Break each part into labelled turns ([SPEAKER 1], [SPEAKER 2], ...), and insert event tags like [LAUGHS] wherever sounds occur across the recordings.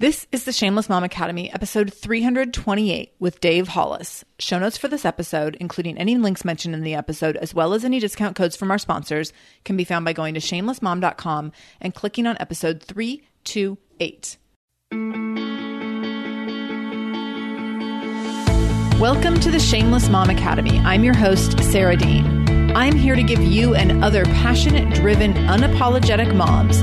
[SPEAKER 1] This is the Shameless Mom Academy, episode 328 with Dave Hollis. Show notes for this episode, including any links mentioned in the episode, as well as any discount codes from our sponsors, can be found by going to shamelessmom.com and clicking on episode 328. Welcome to the Shameless Mom Academy. I'm your host, Sarah Dean. I'm here to give you and other passionate, driven, unapologetic moms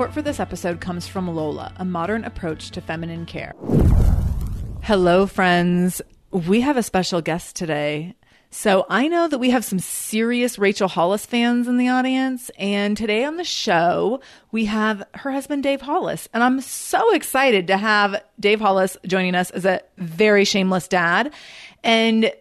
[SPEAKER 1] Support for this episode comes from Lola, a modern approach to feminine care. Hello, friends. We have a special guest today. So I know that we have some serious Rachel Hollis fans in the audience. And today on the show, we have her husband, Dave Hollis. And I'm so excited to have Dave Hollis joining us as a very shameless dad. And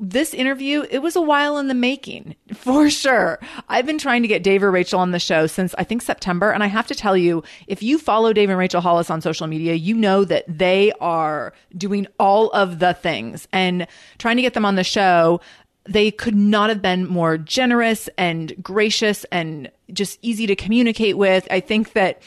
[SPEAKER 1] this interview, it was a while in the making, [LAUGHS] for sure. I've been trying to get Dave or Rachel on the show since I think September. And I have to tell you, if you follow Dave and Rachel Hollis on social media, you know that they are doing all of the things and trying to get them on the show. They could not have been more generous and gracious and just easy to communicate with. I think that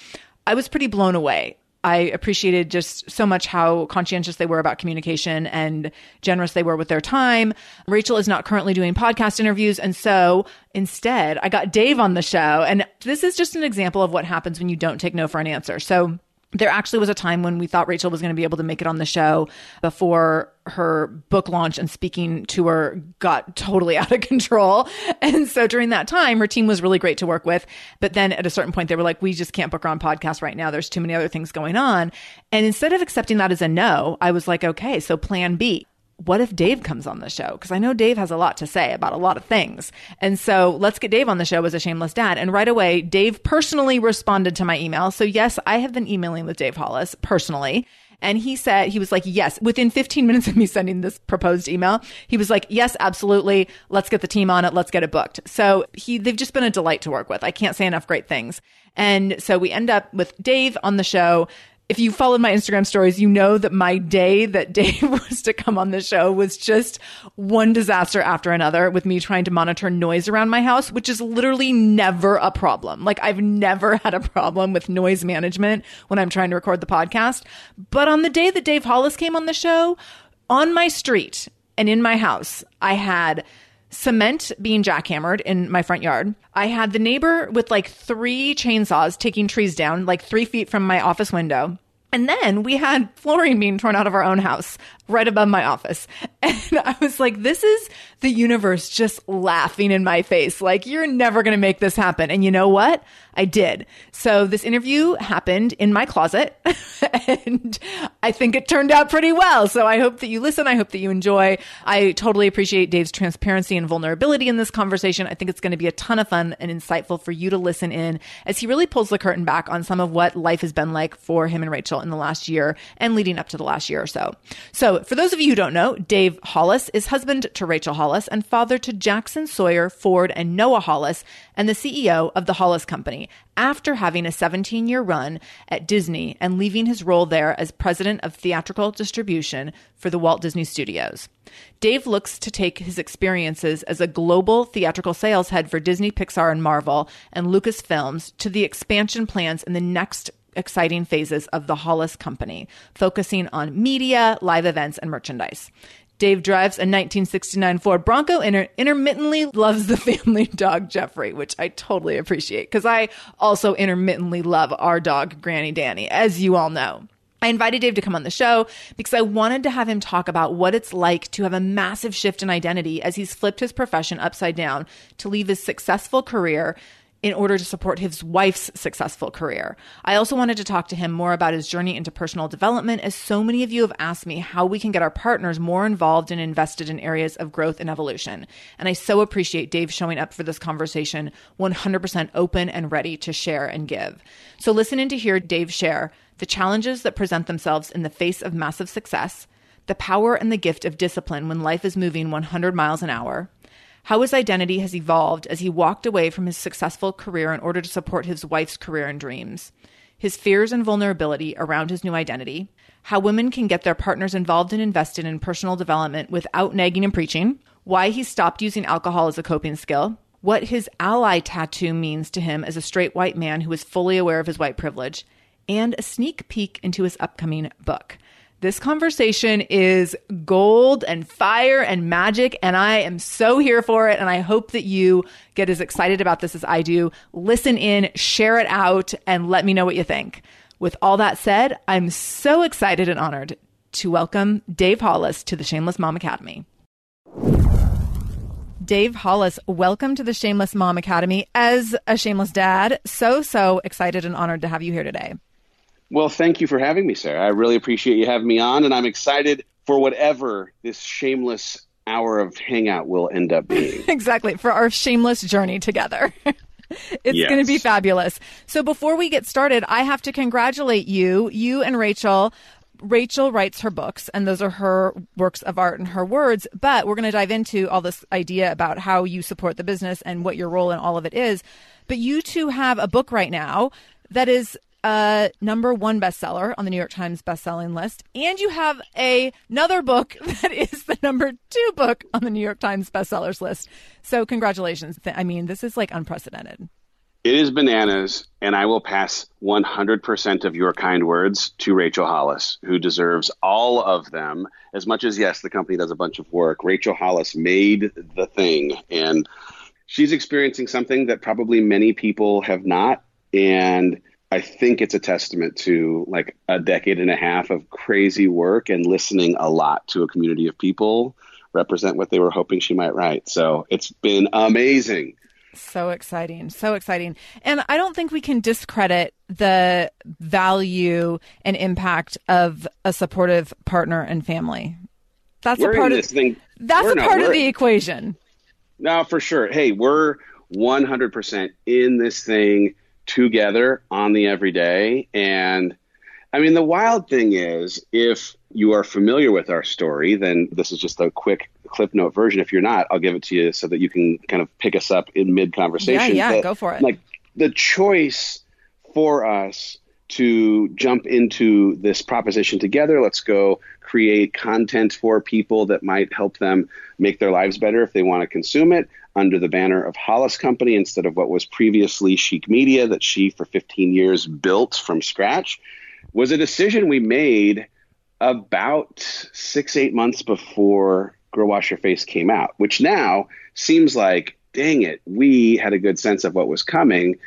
[SPEAKER 1] I was pretty blown away I appreciated just so much how conscientious they were about communication and generous they were with their time. Rachel is not currently doing podcast interviews. And so instead, I got Dave on the show. And this is just an example of what happens when you don't take no for an answer. So there actually was a time when we thought Rachel was going to be able to make it on the show before her book launch and speaking tour got totally [LAUGHS] out of control. And so during that time, her team was really great to work with. But then at a certain point, they were like, we just can't book her on podcast right now. There's too many other things going on. And instead of accepting that as a no, I was like, okay, so plan B what if Dave comes on the show? Because I know Dave has a lot to say about a lot of things. And so let's get Dave on the show as a shameless dad. And right away, Dave personally responded to my email. So yes, I have been emailing with Dave Hollis personally. And he said, he was like, yes, within 15 [LAUGHS] minutes of me sending this proposed email, he was like, yes, absolutely. Let's get the team on it. Let's get it booked. So he, they've just been a delight to work with. I can't say enough great things. And so we end up with Dave on the show if you followed my Instagram stories, you know that my day that Dave [LAUGHS] was to come on the show was just one disaster after another with me trying to monitor noise around my house, which is literally never a problem. Like I've never [LAUGHS] had a problem with noise management when I'm trying to record the podcast. But on the day that Dave Hollis came on the show, on my street and in my house, I had cement being jackhammered in my front yard. I had the neighbor with like three chainsaws taking trees down, like three feet from my office window. And then we had flooring being torn out of our own house right above my office. [LAUGHS] And I was like, this is the universe just laughing in my face, like, you're never going to make this happen. And you know what? I did. So this interview happened in my closet [LAUGHS] and I think it turned out pretty well. So I hope that you listen. I hope that you enjoy. I totally appreciate Dave's transparency and vulnerability in this conversation. I think it's going to be a ton of fun and insightful for you to listen in as he really pulls the curtain back on some of what life has been like for him and Rachel in the last year and leading up to the last year or so. So for those of you who don't know, Dave Hollis is husband to Rachel Hollis and father to Jackson Sawyer, Ford, and Noah Hollis, and the CEO of the Hollis Company after having a 17 year run at Disney and leaving his role there as president of theatrical distribution for the Walt Disney Studios. Dave looks to take his experiences as a global theatrical sales head for Disney, Pixar, and Marvel and Lucasfilms to the expansion plans in the next exciting phases of the Hollis Company, focusing on media, live events, and merchandise. Dave drives a 1969 Ford Bronco and intermittently loves the [LAUGHS] family dog Jeffrey, which I totally appreciate because I also intermittently love our dog Granny Danny, as you all know. I invited Dave to come on the show because I wanted to have him talk about what it's like to have a massive shift in identity as he's flipped his profession upside down to leave his successful career in order to support his wife's successful career. I also wanted to talk to him more about his journey into personal development, as so many of you have asked me how we can get our partners more involved and invested in areas of growth and evolution. And I so appreciate Dave showing up for this conversation 100% open and ready to share and give. So listen in to hear Dave share the challenges that present themselves in the face of massive success, the power and the gift of discipline when life is moving 100 miles an hour how his identity has evolved as he walked away from his successful career in order to support his wife's career and dreams, his fears and vulnerability around his new identity, how women can get their partners involved and invested in personal development without nagging and preaching, why he stopped using alcohol as a coping skill, what his ally tattoo means to him as a straight white man who is fully aware of his white privilege, and a sneak peek into his upcoming book. This conversation is gold and fire and magic, and I am so here for it. And I hope that you get as excited about this as I do. Listen in, share it out, and let me know what you think. With all that said, I'm so excited and honored to welcome Dave Hollis to the Shameless Mom Academy. Dave Hollis, welcome to the Shameless Mom Academy. As a shameless dad, so, so excited and honored to have you here today.
[SPEAKER 2] Well, thank you for having me, Sarah. I really appreciate you having me on, and I'm excited for whatever this shameless hour of hangout will end up being. [LAUGHS]
[SPEAKER 1] exactly, for our shameless journey together. [LAUGHS] it's yes. going to be fabulous. So before we get started, I have to congratulate you, you and Rachel. Rachel writes her books, and those are her works of art and her words. But we're going to dive into all this idea about how you support the business and what your role in all of it is. But you two have a book right now that is a number one bestseller on the New York Times bestselling list, and you have a, another book [LAUGHS] that is the number two book on the New York Times bestsellers list. So, congratulations. I mean, this is like unprecedented.
[SPEAKER 2] It is bananas, and I will pass 100% of your kind words to Rachel Hollis, who deserves all of them. As much as, yes, the company does a bunch of work, Rachel Hollis made the thing, and she's experiencing something that probably many people have not. And I think it's a testament to like a decade and a half of crazy work and listening a lot to a community of people represent what they were hoping she might write. So it's been amazing.
[SPEAKER 1] So exciting. So exciting. And I don't think we can discredit the value and impact of a supportive partner and family. That's
[SPEAKER 2] we're
[SPEAKER 1] a part
[SPEAKER 2] of thing.
[SPEAKER 1] That's we're a part of the equation.
[SPEAKER 2] No, for sure. Hey, we're 100% in this thing together on the everyday. And I mean, the wild thing is, if you are familiar with our story, then this is just a quick clip note version. If you're not, I'll give it to you so that you can kind of pick us up in mid conversation.
[SPEAKER 1] Yeah, yeah, go for it.
[SPEAKER 2] Like the choice for us to jump into this proposition together. Let's go create content for people that might help them make their lives better if they want to consume it under the banner of Hollis Company instead of what was previously Chic Media that she for 15 years built from scratch was a decision we made about six, eight months before Girl Wash Your Face came out, which now seems like, dang it, we had a good sense of what was coming.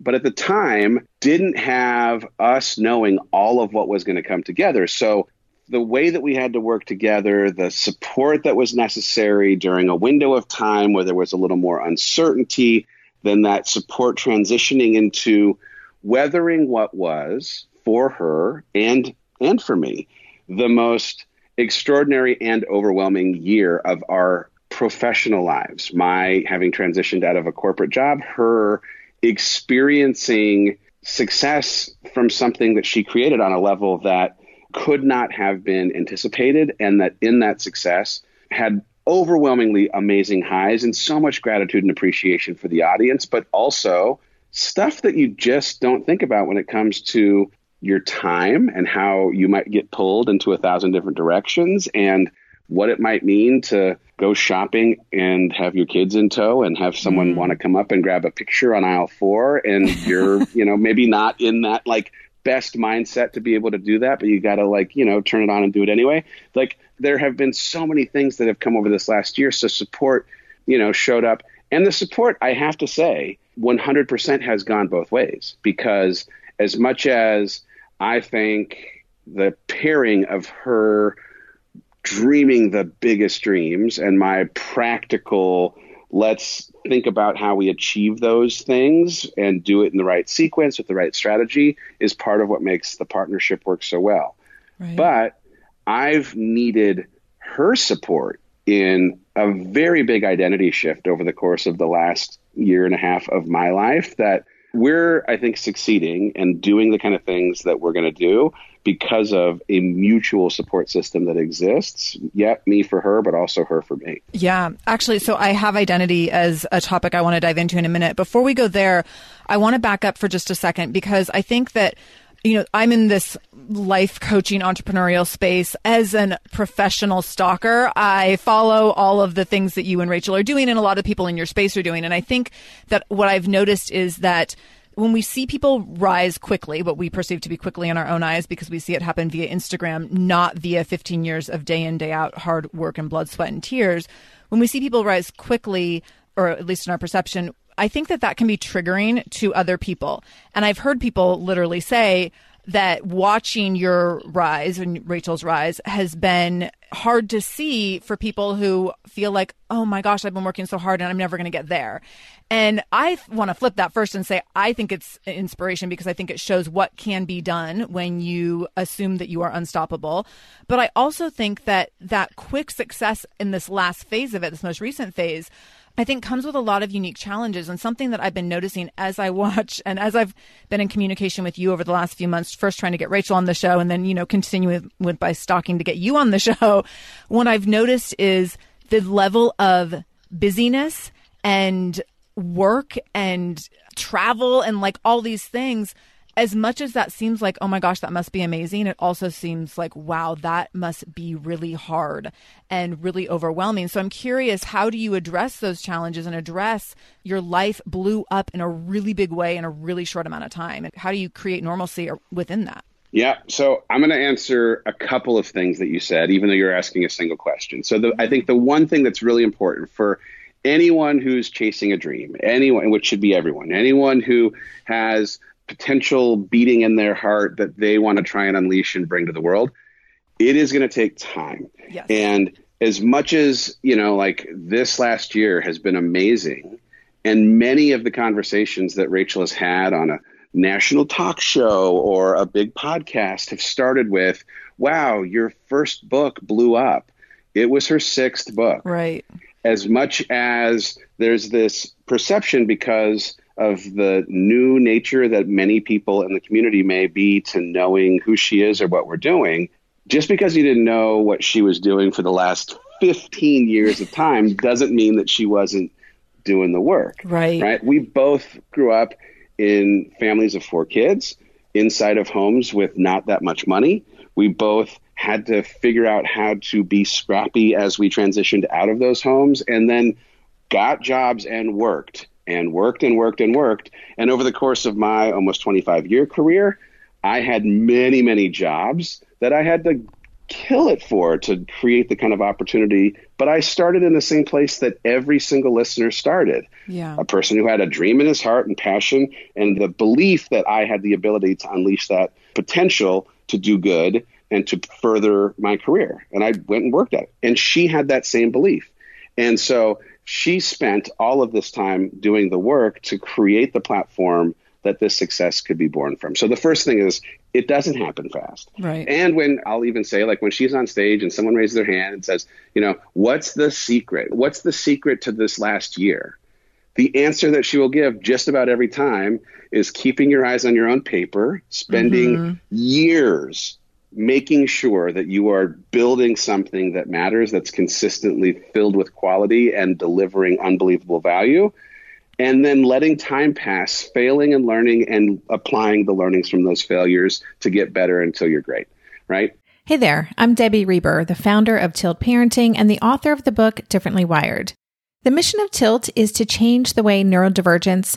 [SPEAKER 2] But at the time, didn't have us knowing all of what was going to come together. So the way that we had to work together, the support that was necessary during a window of time where there was a little more uncertainty, then that support transitioning into weathering what was for her and and for me the most extraordinary and overwhelming year of our professional lives. My having transitioned out of a corporate job, her experiencing success from something that she created on a level that could not have been anticipated, and that in that success had overwhelmingly amazing highs and so much gratitude and appreciation for the audience, but also stuff that you just don't think about when it comes to your time and how you might get pulled into a thousand different directions and what it might mean to go shopping and have your kids in tow and have someone mm. want to come up and grab a picture on aisle four and you're [LAUGHS] you know maybe not in that like best mindset to be able to do that but you got to like you know turn it on and do it anyway. Like there have been so many things that have come over this last year so support you know showed up. And the support i have to say 100% has gone both ways because as much as I think the pairing of her dreaming the biggest dreams and my practical let's think about how we achieve those things and do it in the right sequence with the right strategy is part of what makes the partnership work so well. Right. But I've needed her support in a very big identity shift over the course of the last year and a half of my life that we're, I think, succeeding and doing the kind of things that we're going to do because of a mutual support system that exists. Yep, me for her, but also her for me.
[SPEAKER 1] Yeah, actually, so I have identity as a topic I want to dive into in a minute. Before we go there, I want to back up for just a second because I think that you know, I'm in this life coaching entrepreneurial space as a professional stalker. I follow all of the things that you and Rachel are doing and a lot of people in your space are doing. And I think that what I've noticed is that when we see people rise quickly, what we perceive to be quickly in our own eyes, because we see it happen via Instagram, not via 15 years of day in, day out hard work and blood, sweat, and tears. When we see people rise quickly, or at least in our perception, I think that that can be triggering to other people. And I've heard people literally say that watching your rise and Rachel's rise has been hard to see for people who feel like, oh my gosh, I've been working so hard and I'm never going to get there. And I want to flip that first and say, I think it's inspiration because I think it shows what can be done when you assume that you are unstoppable. But I also think that that quick success in this last phase of it, this most recent phase, I think comes with a lot of unique challenges and something that I've been noticing as I [LAUGHS] watch and as I've been in communication with you over the last few months, first trying to get Rachel on the show and then, you know, continuing with, by stalking to get you on the [LAUGHS] show. What I've noticed is the level of busyness and work and travel and like all these things as much as that seems like, oh my gosh, that must be amazing, it also seems like, wow, that must be really hard and really overwhelming. So I'm curious, how do you address those challenges and address your life blew up in a really big way in a really short amount of time? How do you create normalcy within that?
[SPEAKER 2] Yeah, so I'm going to answer a couple of things that you said, even though you're asking a single question. So the, I think the one thing that's really important for anyone who's chasing a dream, anyone, which should be everyone, anyone who has potential beating in their heart that they want to try and unleash and bring to the world, it is going to take time. Yes. And as much as, you know, like this last year has been amazing, and many of the conversations that Rachel has had on a national talk show or a big podcast have started with, wow, your first book blew up. It was her sixth book.
[SPEAKER 1] Right.
[SPEAKER 2] As much as there's this perception because of the new nature that many people in the community may be to knowing who she is or what we're doing, just because you didn't know what she was doing for the last 15 years of time doesn't mean that she wasn't doing the work.
[SPEAKER 1] Right.
[SPEAKER 2] Right. We both grew up in families of four kids inside of homes with not that much money. We both had to figure out how to be scrappy as we transitioned out of those homes and then got jobs and worked and worked and worked and worked. And over the course of my almost 25 year career, I had many, many jobs that I had to kill it for to create the kind of opportunity. But I started in the same place that every single listener started.
[SPEAKER 1] Yeah.
[SPEAKER 2] A person who had a dream in his heart and passion and the belief that I had the ability to unleash that potential to do good, and to further my career. And I went and worked at it. And she had that same belief. And so she spent all of this time doing the work to create the platform that this success could be born from. So the first thing is it doesn't happen fast.
[SPEAKER 1] Right.
[SPEAKER 2] And when I'll even say like when she's on stage and someone raises their hand and says, you know, what's the secret? What's the secret to this last year? The answer that she will give just about every time is keeping your eyes on your own paper, spending mm-hmm. years making sure that you are building something that matters, that's consistently filled with quality and delivering unbelievable value, and then letting time pass, failing and learning and applying the learnings from those failures to get better until you're great, right?
[SPEAKER 3] Hey there, I'm Debbie Reber, the founder of Tilt Parenting and the author of the book Differently Wired. The mission of Tilt is to change the way neurodivergence,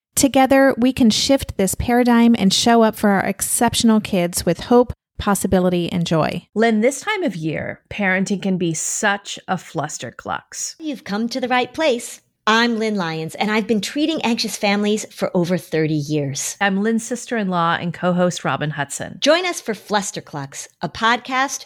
[SPEAKER 3] Together, we can shift this paradigm and show up for our exceptional kids with hope, possibility, and joy.
[SPEAKER 4] Lynn, this time of year, parenting can be such a flusterclux.
[SPEAKER 5] You've come to the right place. I'm Lynn Lyons, and I've been treating anxious families for over 30 years.
[SPEAKER 4] I'm Lynn's sister in law and co host Robin Hudson.
[SPEAKER 5] Join us for Flusterclux, a podcast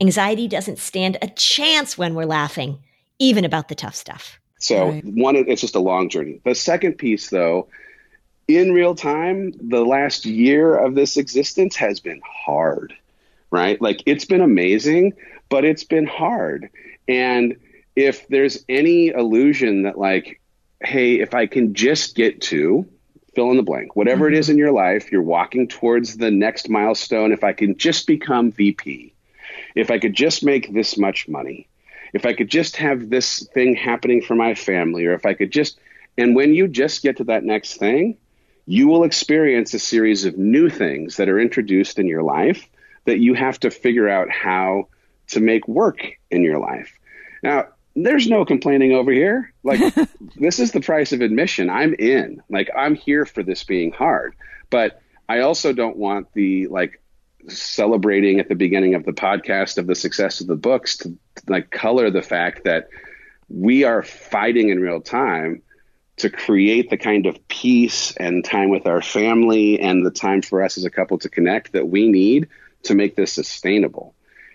[SPEAKER 5] Anxiety doesn't stand a chance when we're laughing, even about the tough stuff.
[SPEAKER 2] So, right. one, it's just a long journey. The second piece, though, in real time, the last year of this existence has been hard, right? Like it's been amazing, but it's been hard. And if there's any illusion that, like, hey, if I can just get to fill in the blank, whatever mm-hmm. it is in your life, you're walking towards the next milestone. If I can just become VP, if I could just make this much money, if I could just have this thing happening for my family, or if I could just, and when you just get to that next thing, you will experience a series of new things that are introduced in your life that you have to figure out how to make work in your life. Now, there's no complaining over here. Like, [LAUGHS] this is the price of admission. I'm in. Like, I'm here for this being hard. But I also don't want the, like, celebrating at the beginning of the podcast of the success of the books to like color the fact that we are fighting in real time to create the kind of peace and time with our family and the time for us as a couple to connect that we need to make this sustainable.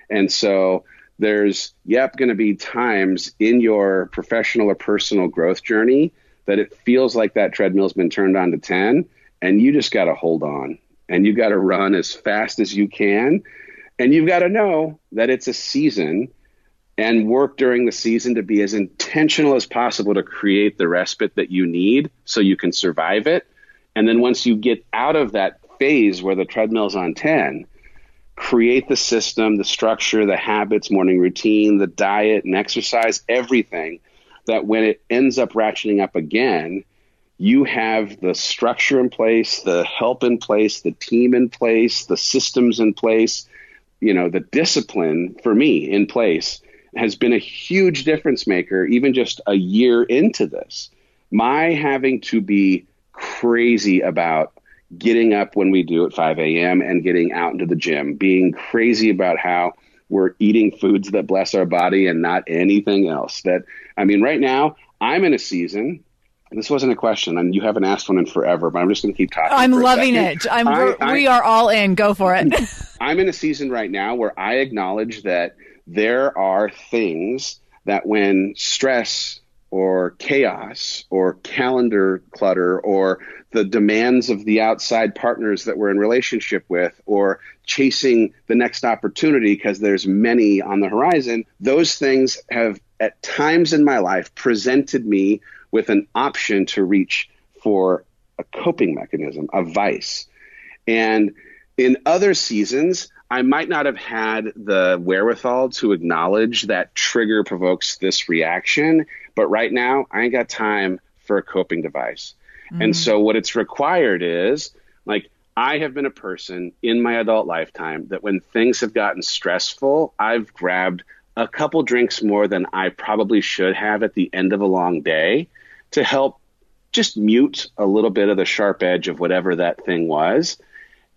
[SPEAKER 2] And so there's, yep, going to be times in your professional or personal growth journey that it feels like that treadmill's been turned on to 10 and you just got to hold on and you got to run as fast as you can. And you've got to know that it's a season and work during the season to be as intentional as possible to create the respite that you need so you can survive it. And then once you get out of that phase where the treadmill's on 10, create the system, the structure, the habits, morning routine, the diet and exercise, everything that when it ends up ratcheting up again, you have the structure in place, the help in place, the team in place, the systems in place, you know, the discipline for me in place has been a huge difference maker, even just a year into this. My having to be crazy about getting up when we do at 5 a.m. and getting out into the gym, being crazy about how we're eating foods that bless our body and not anything else. That, I mean, right now, I'm in a season. This wasn't a question, and you haven't asked one in forever, but I'm just going to keep talking.
[SPEAKER 1] I'm loving it. I'm, I, I, we are all in. Go for it. [LAUGHS]
[SPEAKER 2] I'm in a season right now where I acknowledge that there are things that when stress or chaos or calendar clutter or the demands of the outside partners that we're in relationship with or chasing the next opportunity because there's many on the horizon those things have at times in my life presented me with an option to reach for a coping mechanism a vice and in other seasons I might not have had the wherewithal to acknowledge that trigger provokes this reaction, but right now I ain't got time for a coping device. Mm. And so what it's required is like I have been a person in my adult lifetime that when things have gotten stressful, I've grabbed a couple drinks more than I probably should have at the end of a long day to help just mute a little bit of the sharp edge of whatever that thing was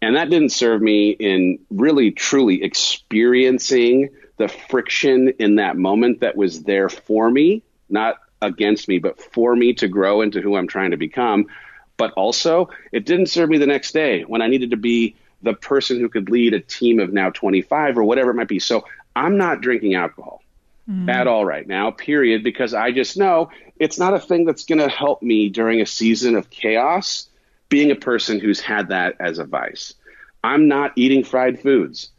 [SPEAKER 2] and that didn't serve me in really truly experiencing the friction in that moment that was there for me, not against me, but for me to grow into who I'm trying to become. But also, it didn't serve me the next day when I needed to be the person who could lead a team of now 25 or whatever it might be. So I'm not drinking alcohol mm. at all right now, period, because I just know it's not a thing that's going to help me during a season of chaos being a person who's had that as a vice. I'm not eating fried foods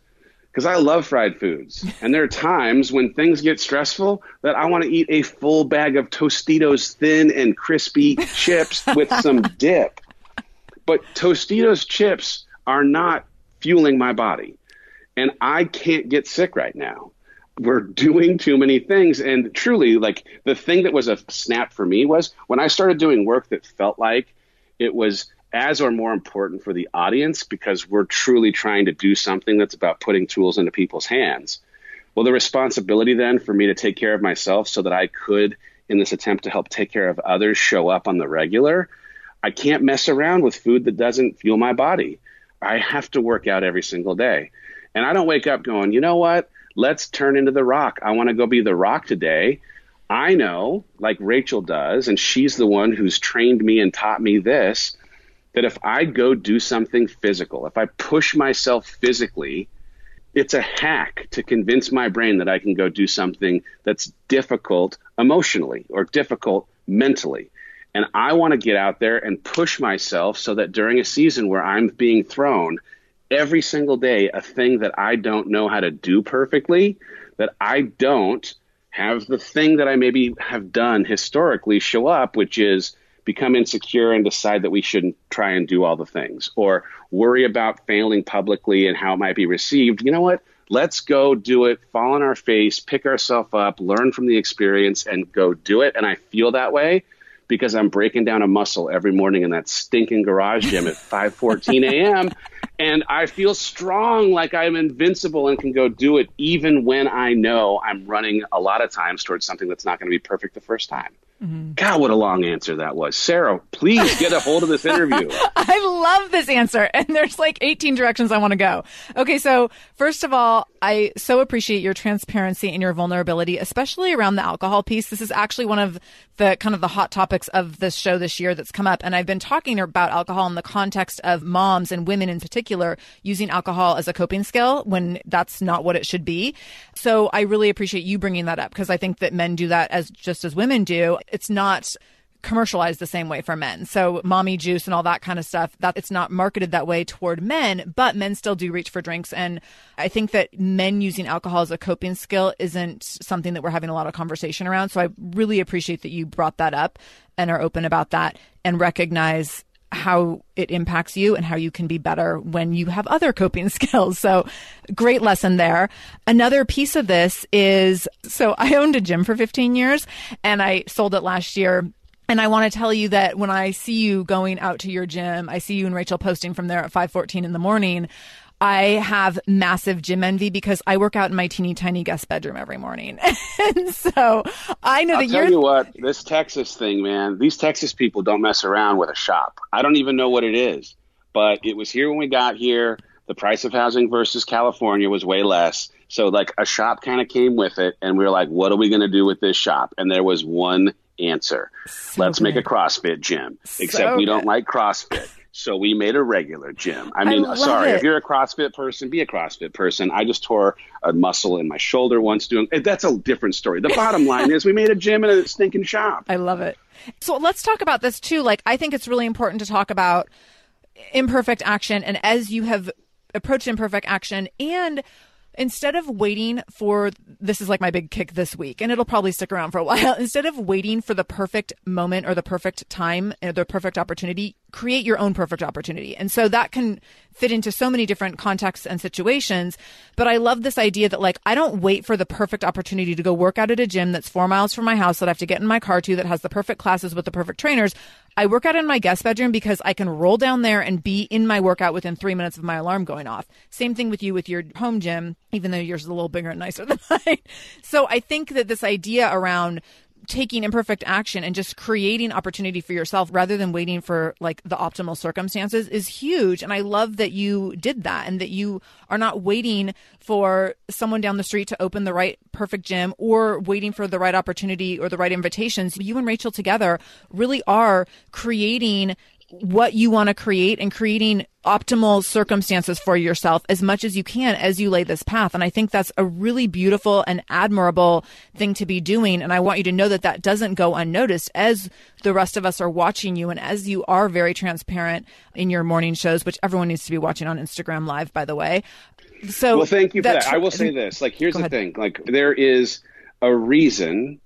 [SPEAKER 2] because I love fried foods. [LAUGHS] And there are times when things get stressful that I want to eat a full bag of Tostitos thin and crispy [LAUGHS] chips with some dip. But Tostitos chips are not fueling my body. And I can't get sick right now. We're doing too many things. And truly, like the thing that was a snap for me was when I started doing work that felt like it was as or more important for the audience because we're truly trying to do something that's about putting tools into people's hands. Well, the responsibility then for me to take care of myself so that I could, in this attempt to help take care of others, show up on the regular. I can't mess around with food that doesn't fuel my body. I have to work out every single day. And I don't wake up going, you know what? Let's turn into the rock. I want to go be the rock today. I know, like Rachel does, and she's the one who's trained me and taught me this that if I go do something physical, if I push myself physically, it's a hack to convince my brain that I can go do something that's difficult emotionally or difficult mentally. And I want to get out there and push myself so that during a season where I'm being thrown every single day a thing that I don't know how to do perfectly, that I don't have the thing that I maybe have done historically show up, which is become insecure and decide that we shouldn't try and do all the things or worry about failing publicly and how it might be received. You know what? Let's go do it, fall on our face, pick ourselves up, learn from the experience, and go do it. And I feel that way because I'm breaking down a muscle every morning in that stinking garage gym at [LAUGHS] 5:14 a.m. and I feel strong like I'm invincible and can go do it even when I know I'm running a lot of times towards something that's not going to be perfect the first time. Mm-hmm. God, what a long answer that was. Sarah, please get a hold of this interview. [LAUGHS]
[SPEAKER 1] I love this answer. And there's like 18 directions I want to go. Okay, so first of all, I so appreciate your transparency and your vulnerability, especially around the alcohol piece. This is actually one of the kind of the hot topics of this show this year that's come up. And I've been talking about alcohol in the context of moms and women in particular using alcohol as a coping skill when that's not what it should be. So I really appreciate you bringing that up because I think that men do that as just as women do it's not commercialized the same way for men. So mommy juice and all that kind of stuff, that it's not marketed that way toward men, but men still do reach for drinks. And I think that men using alcohol as a coping skill isn't something that we're having a lot of conversation around. So I really appreciate that you brought that up and are open about that and recognize how it impacts you and how you can be better when you have other [LAUGHS] coping skills. So great lesson there. Another piece of this is so I owned a gym for 15 years and I sold it last year and I want to tell you that when I see you going out to your gym, I see you and Rachel posting from there at 5:14 in the morning. I have massive gym envy because I work out in my teeny tiny guest bedroom every morning. [LAUGHS] and so I know
[SPEAKER 2] I'll
[SPEAKER 1] that
[SPEAKER 2] tell
[SPEAKER 1] you're
[SPEAKER 2] you what, this Texas thing, man, these Texas people don't mess around with a shop. I don't even know what it is, but it was here when we got here. The price of housing versus California was way less. So, like, a shop kind of came with it, and we were like, what are we going to do with this shop? And there was one answer let's make a CrossFit gym, except we don't
[SPEAKER 1] good.
[SPEAKER 2] like CrossFit. So we made a regular gym. I
[SPEAKER 1] I
[SPEAKER 2] mean,
[SPEAKER 1] love
[SPEAKER 2] sorry,
[SPEAKER 1] it.
[SPEAKER 2] if you're a CrossFit person, be a CrossFit person. I just tore a muscle in my shoulder once doing. That's a different story. The bottom [LAUGHS] line is, we made a gym in a stinking shop.
[SPEAKER 1] I love it. So let's talk about this too. Like, I think it's really important to talk about imperfect action. And as you have approached imperfect action, and instead of waiting for this is like my big kick this week, and it'll probably stick around for a [LAUGHS] while. Instead of waiting for the perfect moment or the perfect time or the perfect opportunity, create your own perfect opportunity. And so that can fit into so many different contexts and situations. But I love this idea that like I don't wait for the perfect opportunity to go work out at a gym that's four miles from my house that I have to get in my car to that has the perfect classes with the perfect trainers. I work out in my guest bedroom because I can roll down there and be in my workout within three minutes of my alarm going off. Same thing with you with your home gym, even though yours is a little bigger and nicer [LAUGHS] than mine. So I think that this idea around taking imperfect action and just creating opportunity for yourself rather than waiting for like the optimal circumstances is huge. And i love that you did that and that you are not waiting for someone down the street to open the right perfect gym or waiting for the right opportunity or the right invitations. You and rachel together really are creating what you want to create and creating optimal circumstances for yourself as much as you can as you lay this path. And I think that's a really beautiful and admirable thing to be doing. And I want you to know that that doesn't go unnoticed as the rest of us are watching you and as you are very transparent in your morning shows, which everyone needs to be watching on Instagram live, by the way. So
[SPEAKER 2] Well, thank you for that.
[SPEAKER 1] tr-
[SPEAKER 2] I will say this. Like, here's the thing. Like, there is a reason.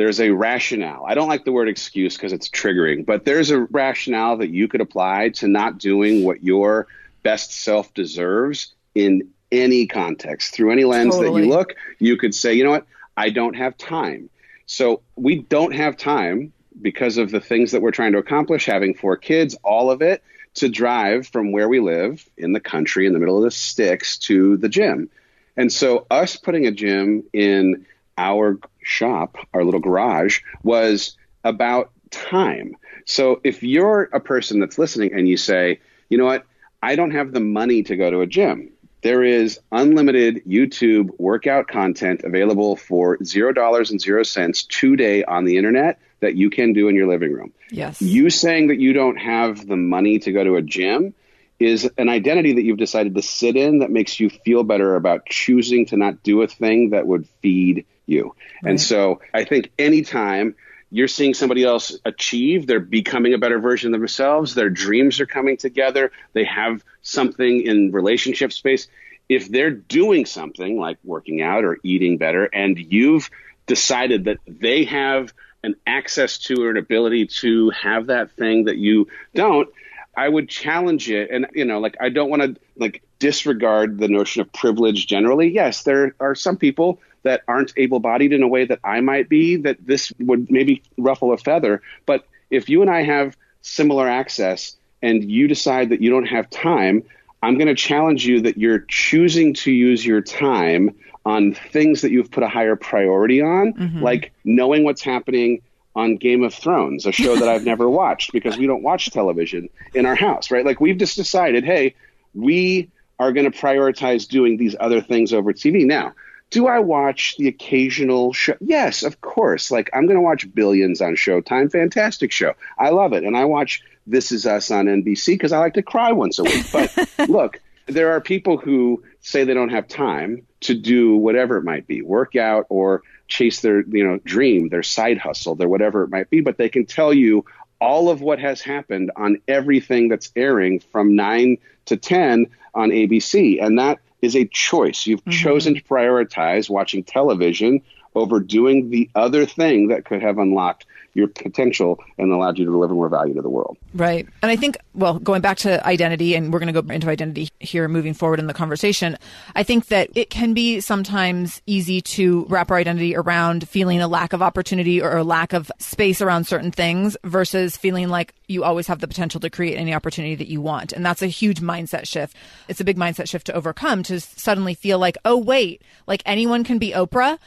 [SPEAKER 2] There's a rationale. I don't like the word excuse because it's triggering, but there's a rationale that you could apply to not doing what your best self deserves in any context. Through any lens that you look, you could say, you know what? I don't have time. So we don't have time because of the things that we're trying to accomplish, having four kids, all of it, to drive from where we live in the country in the middle of the sticks to the gym. And so, us putting a gym in our shop, our little garage, was about time. So, if you're a person that's listening and you say, you know what, I don't have the money to go to a gym, there is unlimited YouTube workout content available for $0 and 0 cents today on the internet that you can do in your living room.
[SPEAKER 1] yes.
[SPEAKER 2] You saying that you don't have the money to go to a gym is an identity that you've decided to sit in that makes you feel better about choosing to not do a thing that would feed you. And so I think anytime you're seeing somebody else achieve, they're becoming a better version of themselves, their dreams are coming together, they have something in relationship space. If they're doing something like working out or eating better, and you've decided that they have an access to or an ability to have that thing that you don't, I would challenge it. And, you know, like, I don't want to like disregard the notion of privilege generally. Yes, there are some people that aren't able bodied in a way that I might be, that this would maybe ruffle a feather. But if you and I have similar access and you decide that you don't have time, I'm going to challenge you that you're choosing to use your time on things that you've put a higher priority on, mm-hmm. like knowing what's happening on Game of Thrones, a show that I've never [LAUGHS] watched because we don't watch television in our house, right? Like we've just decided, hey, we are going to prioritize doing these other things over TV. Now, do I watch the occasional show? Yes, of course. Like I'm going to watch Billions on Showtime. Fantastic show. I love it. And I watch This Is Us on NBC because I like to cry once a week. But [LAUGHS] look, there are people who say they don't have time to do whatever it might be, work out or chase their, you know, dream, their side hustle, their whatever it might be, but they can tell you all of what has happened on everything that's airing from 9 to 10 on ABC. And that is a choice. You've mm-hmm. chosen to prioritize watching television over doing the other thing that could have unlocked your potential and allowed you to deliver more value to the world.
[SPEAKER 1] Right. And I think, well, going back to identity, and we're going to go into identity here moving forward in the conversation, I think that it can be sometimes easy to wrap our identity around feeling a lack of opportunity or a lack of space around certain things versus feeling like you always have the potential to create any opportunity that you want. And that's a huge mindset shift. It's a big mindset shift to overcome to suddenly feel like, oh, wait, like anyone can be Oprah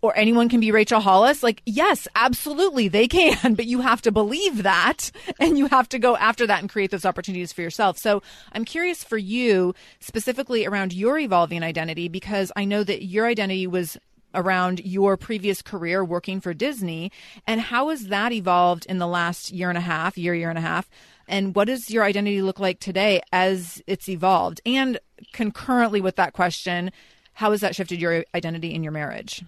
[SPEAKER 1] or anyone can be Rachel Hollis? Like, yes, absolutely, they can, [LAUGHS] but you have to believe that and you have to go after that and create those opportunities for yourself. So I'm curious for you specifically around your evolving identity because I know that your identity was around your previous career working for Disney and how has that evolved in the last year and a half, year, year and a half? And what does your identity look like today as it's evolved? And concurrently with that question, how has that shifted your identity in your marriage?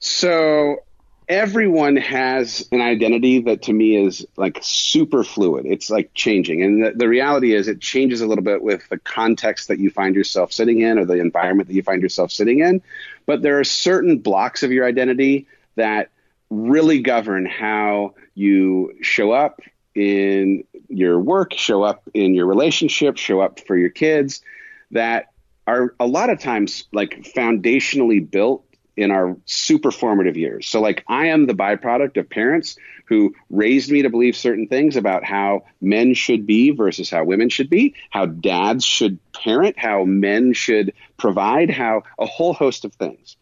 [SPEAKER 2] So everyone has an identity that to me is like super fluid. It's like changing. And the, the, reality is it changes a little bit with the context that you find yourself sitting in or the environment that you find yourself sitting in. But there are certain blocks of your identity that really govern how you show up in your work, show up in your relationship, show up for your kids that are a lot of times like foundationally built in our super formative years. So, like, I am the byproduct of parents who raised me to believe certain things about how men should be versus how women should be, how dads should parent, how men should provide, how a whole host of things.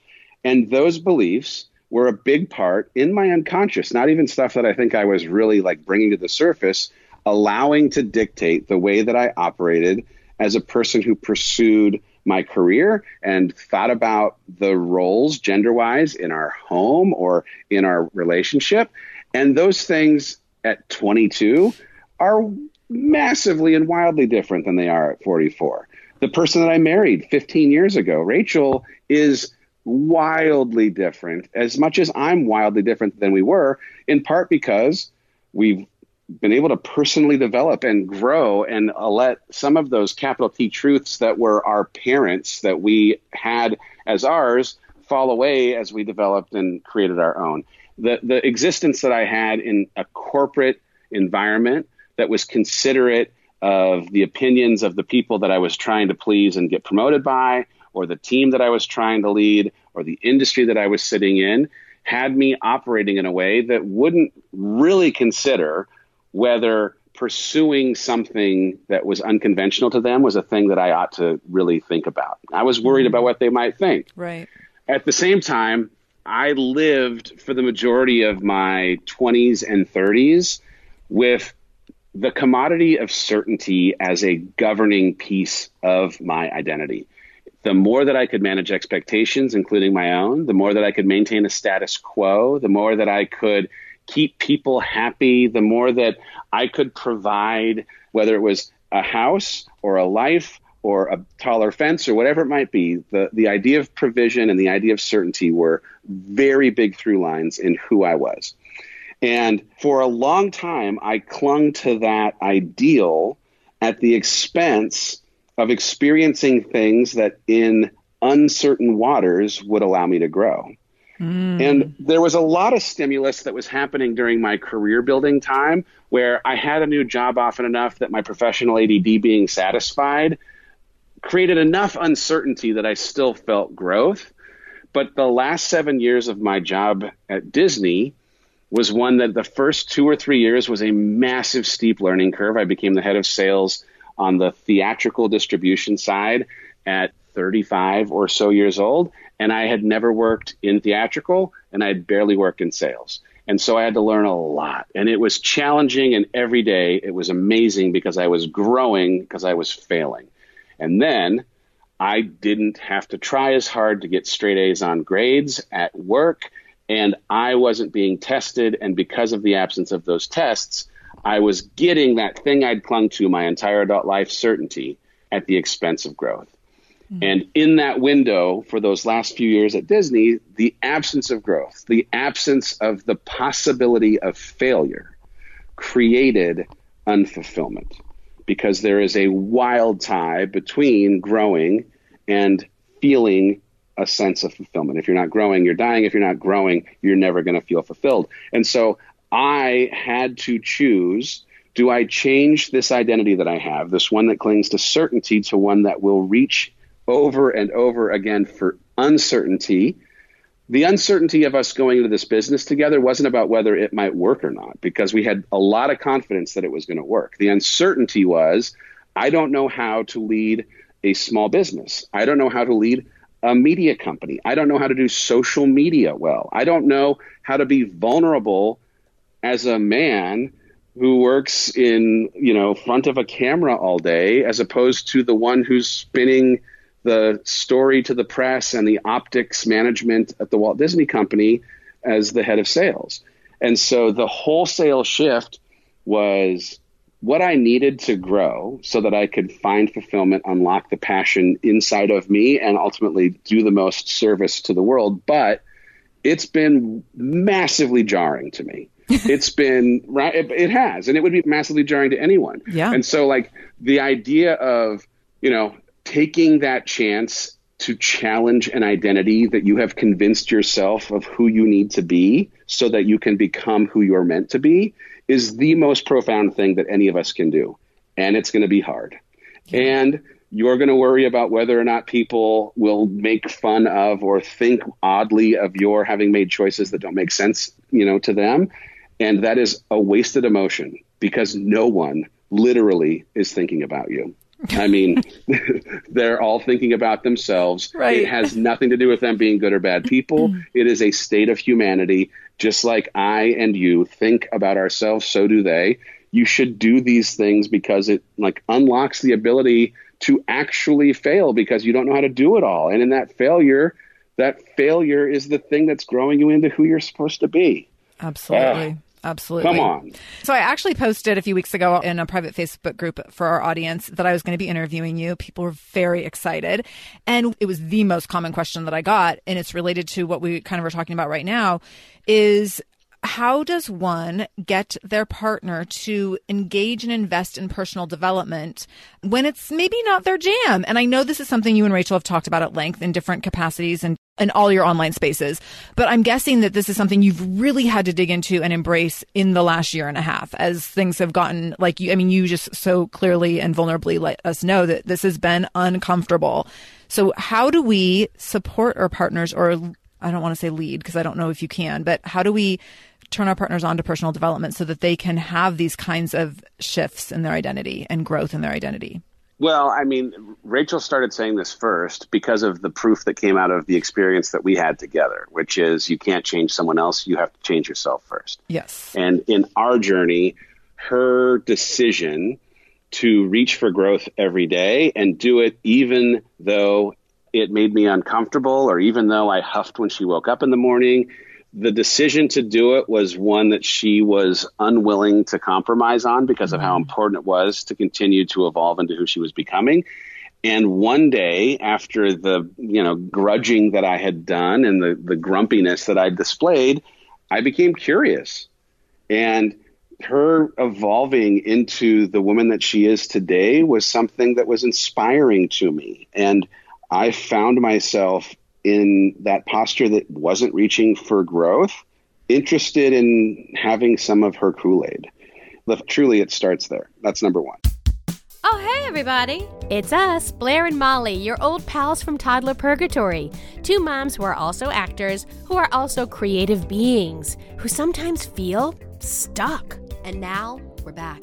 [SPEAKER 2] And those beliefs were a big part in my unconscious, not even stuff that I think I was really like bringing to the surface, allowing to dictate the way that I operated as a person who pursued my career and thought about the roles gender wise in our home or in our relationship. And those things at 22 are massively and wildly different than they are at 44. The person that I married 15 years ago, Rachel, is wildly different, as much as I'm wildly different than we were, in part because we've been able to personally develop and grow and uh, let some of those capital T truths that were our parents that we had as ours fall away as we developed and created our own. The the existence that I had in a corporate environment that was considerate of the opinions of the people that I was trying to please and get promoted by, or the team that I was trying to lead, or the industry that I was sitting in, had me operating in a way that wouldn't really consider whether pursuing something that was unconventional to them was a thing that I ought to really think about. I was worried about what they might think.
[SPEAKER 1] Right.
[SPEAKER 2] At the same time, I lived for the majority of my 20s and 30s with the commodity of certainty as a governing piece of my identity. The more that I could manage expectations, including my own, the more that I could maintain a status quo, the more that I could keep people happy, the more that I could provide, whether it was a house or a life or a taller fence or whatever it might be, the, the idea of provision and the idea of certainty were very big through lines in who I was. And for a long time, I clung to that ideal at the expense of experiencing things that in uncertain waters would allow me to grow. Mm. And there was a lot of stimulus that was happening during my career building time where I had a new job often enough that my professional ADD being satisfied created enough uncertainty that I still felt growth. But the last seven years of my job at Disney was one that the first two or three years was a massive steep learning curve. I became the head of sales on the theatrical distribution side at 35 or so years old and I had never worked in theatrical and I had barely worked in sales. And so I had to learn a lot. And it was challenging and every day it was amazing because I was growing because I was failing. And then I didn't have to try as hard to get straight A's on grades at work and I wasn't being tested and because of the absence of those tests, I was getting that thing I'd clung to my entire adult life certainty at the expense of growth. Mm-hmm. And in that window for those last few years at Disney, the absence of growth, the absence of the possibility of failure created unfulfillment because there is a wild tie between growing and feeling a sense of fulfillment. If you're not growing, you're dying. If you're not growing, you're never going to feel fulfilled. And so I had to choose do I change this identity that I have, this one that clings to certainty, to one that will reach over and over again for uncertainty? The uncertainty of us going into this business together wasn't about whether it might work or not, because we had a lot of confidence that it was going to work. The uncertainty was I don't know how to lead a small business. I don't know how to lead a media company. I don't know how to do social media well. I don't know how to be vulnerable as a man who works in you know front of a camera all day as opposed to the one who's spinning the story to the press and the optics management at the Walt Disney Company as the head of sales. And so the wholesale shift was what I needed to grow so that I could find fulfillment, unlock the passion inside of me, and ultimately do the most service to the world. But it's been massively jarring to me [LAUGHS] it's been right. It, it, has, and it would be massively jarring to anyone.
[SPEAKER 1] Yeah.
[SPEAKER 2] And so, like the idea of you know taking that chance to challenge an identity that you have convinced yourself of who you need to be, so that you can become who you're meant to be, is the most profound thing that any of us can do, and it's going to be hard. Yeah. And you're going to worry about whether or not people will make fun of or think oddly of your having made choices that don't make sense, you know, to them. And that is a wasted emotion because no one literally is thinking about you. I mean, [LAUGHS] [LAUGHS] they're all thinking about themselves.
[SPEAKER 1] Right.
[SPEAKER 2] It has nothing to do with them being good or bad people. it is a state of humanity. Just like I and you think about ourselves, so do they. You should do these things because it like unlocks the ability to actually fail because you don't know how to do it all. And in that failure, that failure is the thing that's growing you into who you're supposed to be.
[SPEAKER 1] Absolutely. Uh, Absolutely.
[SPEAKER 2] Come on.
[SPEAKER 1] So I actually posted a few weeks ago in a private Facebook group for our audience that I was going to be interviewing you. People were very excited. And it was the most common question that I got. And it's related to what we kind of are talking about right now is how does one get their partner to engage and invest in personal development when it's maybe not their jam? And I know this is something you and Rachel have talked about at length in different capacities and in all your online spaces, but I'm guessing that this is something you've really had to dig into and embrace in the last year and a half as things have gotten like you. I mean, you just so clearly and vulnerably let us know that this has been uncomfortable. So how do we support our partners or I don't want to say lead because I don't know if you can, but how do we turn our partners on to personal development so that they can have these kinds of shifts in their identity and growth in their identity?
[SPEAKER 2] Well, I mean, Rachel started saying this first because of the proof that came out of the experience that we had together, which is you can't change someone else, you have to change yourself first.
[SPEAKER 1] Yes.
[SPEAKER 2] And in our journey, her decision to reach for growth every day and do it even though it made me uncomfortable or even though I huffed when she woke up in the morning the decision to do it was one that she was unwilling to compromise on because of how mm-hmm. important it was to continue to evolve into who she was becoming. And one day, after the you know grudging that I had done and the the grumpiness that I displayed, I became curious, and her evolving into the woman that she is today was something that was inspiring to me, and I found myself in that posture that wasn't reaching for growth, interested in having some of her Kool Aid. Truly, it starts there. That's number one.
[SPEAKER 6] Oh, hey, everybody. It's us, Blair and Molly, your old pals from Toddler Purgatory. Two moms who are also actors, who are also creative beings, who sometimes feel stuck.
[SPEAKER 7] And now we're back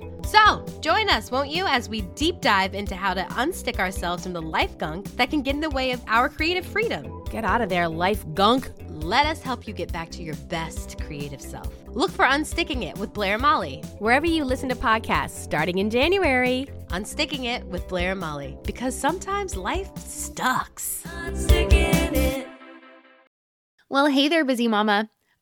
[SPEAKER 7] So, join us, won't you, as we deep dive into how to unstick ourselves from the life gunk that can get in the way of our creative freedom.
[SPEAKER 6] Get out of there, life gunk.
[SPEAKER 7] Let us help you get back to your best creative self. Look for Unsticking It with Blair and Molly.
[SPEAKER 6] Wherever you listen to podcasts, starting in January.
[SPEAKER 7] Unsticking It with Blair and Molly. Because sometimes life sucks.
[SPEAKER 6] Well, hey there, busy mama.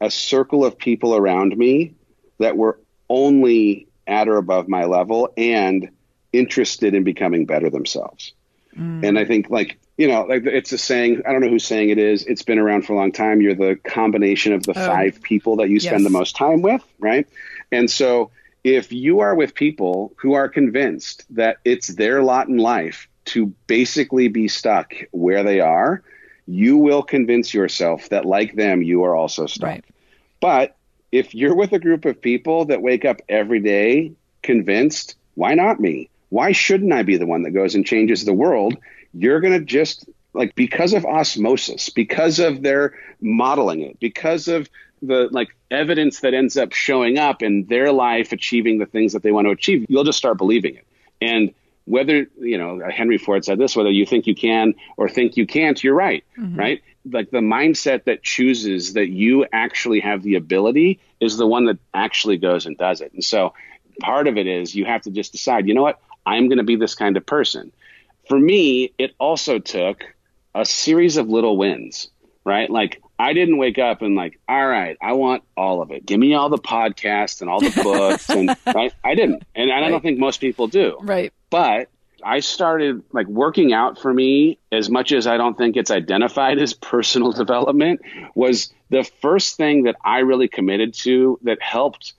[SPEAKER 2] a circle of people around me that were only at or above my level and interested in becoming better themselves. Mm. And I think like, you know, like it's a saying, I don't know whose saying it is. It's been around for a long time. You're the combination of the oh. five people that you spend yes. the most time with, right? And so if you are with people who are convinced that it's their lot in life to basically be stuck where they are, you will convince yourself that, like them, you are also stuck. Right. But if you're with a group of people that wake up every day convinced, why not me? Why shouldn't I be the one that goes and changes the world? You're going to just like because of osmosis, because of their modeling it, because of the like evidence that ends up showing up in their life achieving the things that they want to achieve, you'll just start believing it. And whether you know henry ford said this whether you think you can or think you can't you're right mm-hmm. right like the mindset that chooses that you actually have the ability is the one that actually goes and does it and so part of it is you have to just decide you know what i'm going to be this kind of person for me it also took a series of little wins right like I didn't wake up and like, all right, I want all of it. Give me all the podcasts and all the [LAUGHS] books, and right? I didn't, and I don't think most people do.
[SPEAKER 1] Right.
[SPEAKER 2] But I started like working out for me as much as I don't think it's identified as personal [LAUGHS] development was the first thing that I really committed to that helped.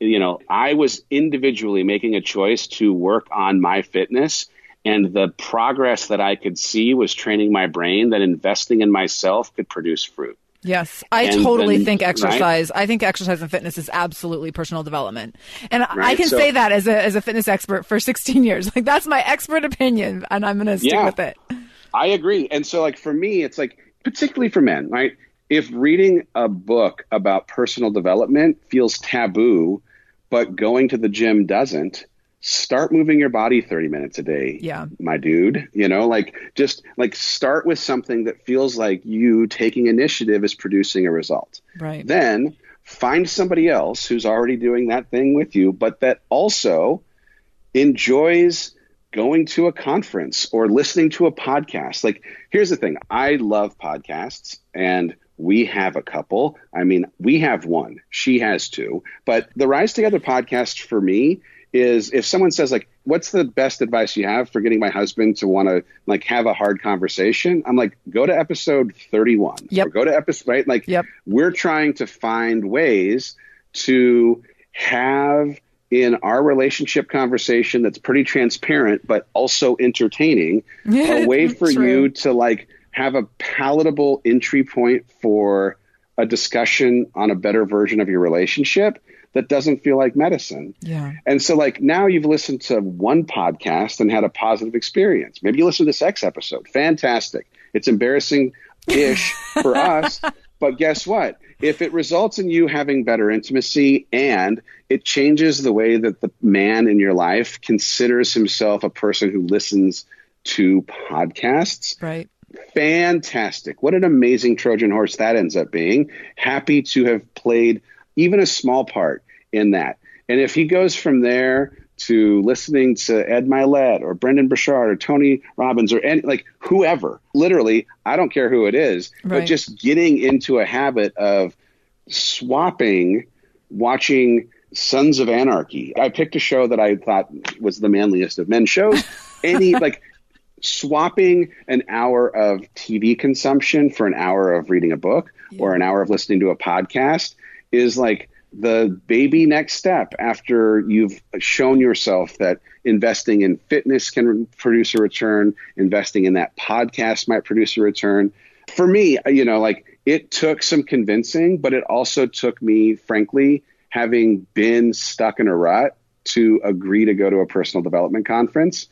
[SPEAKER 2] You know, I was individually making a choice to work on my fitness and the progress that I could see was training my brain that investing in myself could produce fruit.
[SPEAKER 1] Yes, I and, totally and, think exercise. Right? I think exercise and fitness is absolutely personal development, and right? I can so, say that as a as a fitness expert for 16 years. Like that's my expert opinion, and I'm going to stick yeah, with it.
[SPEAKER 2] I agree, and so like for me, it's like particularly for men, right? If reading a book about personal development feels taboo, but going to the gym doesn't, start moving your body 30 minutes a day.
[SPEAKER 1] Yeah.
[SPEAKER 2] My dude, you know, like just like start with something that feels like you taking initiative is producing a result.
[SPEAKER 1] Right.
[SPEAKER 2] Then find somebody else who's already doing that thing with you, but that also enjoys going to a conference or listening to a podcast. Like, here's the thing I love podcasts and we have a couple. I mean, we have one, she has two. But the Rise Together podcast for me is if someone says like what's the best advice you have for getting my husband to want to like have a hard conversation? I'm like go to episode 31
[SPEAKER 1] yep.
[SPEAKER 2] or go to episode right? Like
[SPEAKER 1] yep.
[SPEAKER 2] we're trying to find ways to have in our relationship conversation that's pretty transparent but also entertaining [LAUGHS] a way for you to like have a palatable entry point for a discussion on a better version of your relationship that doesn't feel like medicine.
[SPEAKER 1] Yeah.
[SPEAKER 2] And so like now you've listened to one podcast and had a positive experience. Maybe you listen to the sex episode. Fantastic. It's embarrassing ish [LAUGHS] for us, but guess what? If it results in you having better intimacy and it changes the way that the man in your life considers himself a person who listens to podcasts,
[SPEAKER 1] right?
[SPEAKER 2] Fantastic. What an amazing Trojan horse that ends up being. Happy to have played even a small part in that. And if he goes from there to listening to Ed Mylett or Brendon Burchard or Tony Robbins or any like whoever, literally, I don't care who it is, right. but just getting into a habit of swapping watching Sons of Anarchy. I picked a show that I thought was the manliest of men shows. [LAUGHS] Any like swapping an hour of TV consumption for an hour of reading a book yeah. or an hour of listening to a podcast is like the baby next step after you've shown yourself that investing in fitness can produce a return, investing in that podcast might produce a return. For me, you know, like it took some convincing, but it also took me, frankly, having been stuck in a rut to agree to go to a personal development conference.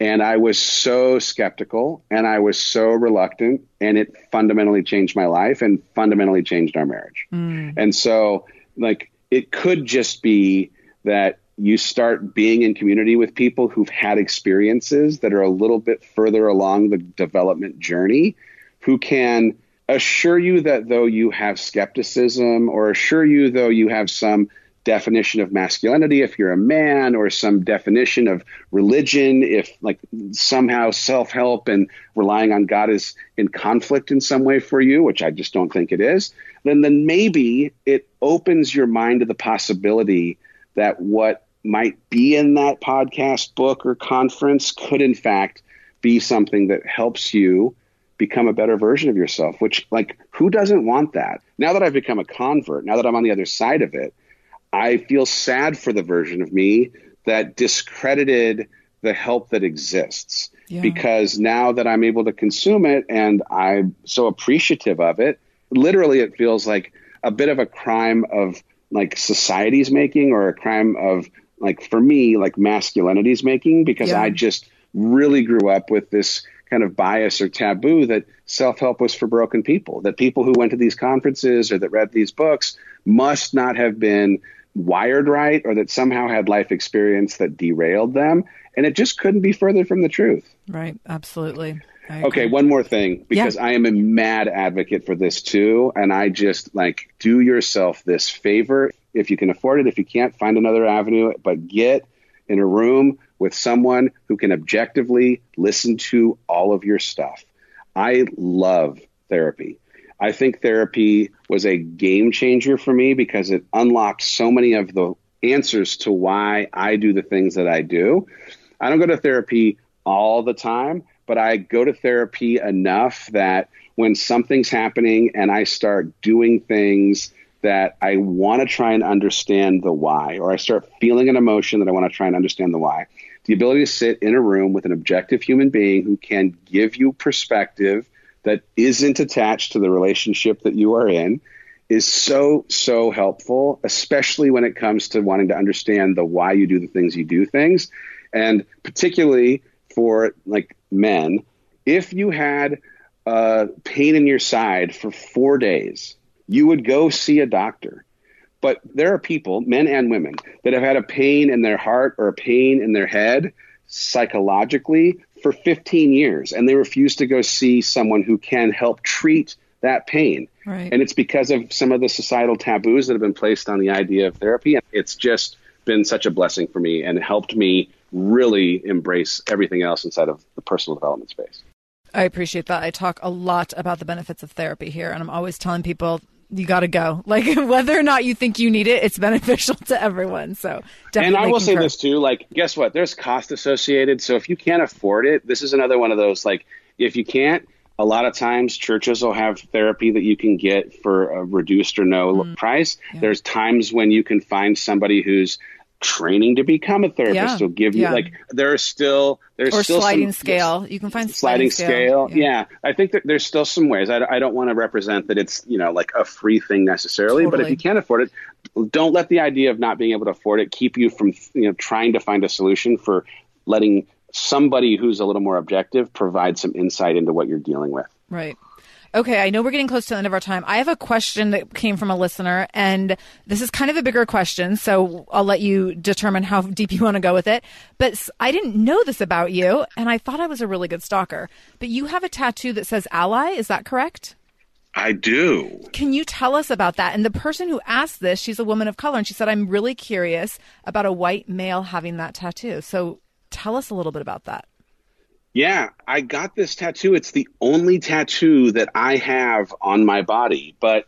[SPEAKER 2] And I was so skeptical and I was so reluctant, and it fundamentally changed my life and fundamentally changed our marriage. Mm. And so, like, it could just be that you start being in community with people who've had experiences that are a little bit further along the development journey, who can assure you that though you have skepticism or assure you though you have some definition of masculinity if you're a man or some definition of religion if like somehow self-help and relying on god is in conflict in some way for you which i just don't think it is then then maybe it opens your mind to the possibility that what might be in that podcast book or conference could in fact be something that helps you become a better version of yourself which like who doesn't want that? Now that i've become a convert now that i'm on the other side of it I feel sad for the version of me that discredited the help that exists. Yeah. Because now that I'm able to consume it and I'm so appreciative of it, literally it feels like a bit of a crime of like society's making or a crime of like for me like masculinity's making because yeah. I just really grew up with this kind of bias or taboo that self-help was for broken people that people who went to these conferences or that read these books must not have been wired right or that somehow had life experience that derailed them. And it just couldn't be further from the truth.
[SPEAKER 1] Right. Absolutely.
[SPEAKER 2] Okay, one more thing because yeah. I am a mad advocate for this too. And I just like do yourself this favor. If you can afford it, if you can't, find another avenue, but get in a room with someone who can objectively listen to all of your stuff. I love therapy. I think therapy was a game changer for me because it unlocked so many of the answers to why I do the things that I do. I don't go to therapy all the time, but I go to therapy enough that when something's happening and I start doing things that I want to try and understand the why, or I start feeling an emotion that I want to try and understand the why, the ability to sit in a room with an objective human being who can give you perspective that isn't attached to the relationship that you are in is so so helpful especially when it comes to wanting to understand the why you do the things you do things. And particularly for like men if you had a pain in your side for 4 days you would go see a doctor. But there are people men and women that have had a pain in their heart or a pain in their head psychologically for 15 years and they refuse to go see someone who can help treat that pain. Right. And it's because of some of the societal taboos that have been placed on the idea of therapy. And it's just been such a blessing for me and helped me really embrace everything else inside of the personal development space.
[SPEAKER 1] I appreciate that. I talk a lot about the benefits of therapy here, and I'm always telling people you got to go. [LAUGHS] Like whether or not you think you need it, it's beneficial to everyone. So
[SPEAKER 2] definitely. And I will concur. say this too. Like, guess what? There's cost associated. So if you can't afford it, this is another one of those. Like, if you can't, a lot of times churches will have therapy that you can get for a reduced or no mm. price. Yeah. There's times when you can find somebody who's training to become a therapist yeah. will give you yeah. like there are still there's
[SPEAKER 1] or
[SPEAKER 2] still
[SPEAKER 1] sliding
[SPEAKER 2] some,
[SPEAKER 1] scale you can find
[SPEAKER 2] sliding, sliding scale, scale. Yeah. yeah. i think that there's still some ways i, I don't want to represent that it's you know like a free thing necessarily totally. but if you can't afford it don't let the idea of not being able to afford it keep you from you know trying to find a solution for letting somebody who's a little more objective provide some insight into what you're dealing with
[SPEAKER 1] right Okay, I know we're getting close to the end of our time. I have a question that came from a listener, and this is kind of a bigger question, so I'll let you determine how deep you want to go with it. But I didn't know this about you, and I thought I was a really good stalker. But you have a tattoo that says ally, is that correct?
[SPEAKER 2] I do.
[SPEAKER 1] Can you tell us about that? And the person who asked this, she's a woman of color, and she said, I'm really curious about a white male having that tattoo. So tell us a little bit about that.
[SPEAKER 2] Yeah, I got this tattoo. It's the only tattoo that I have on my body. But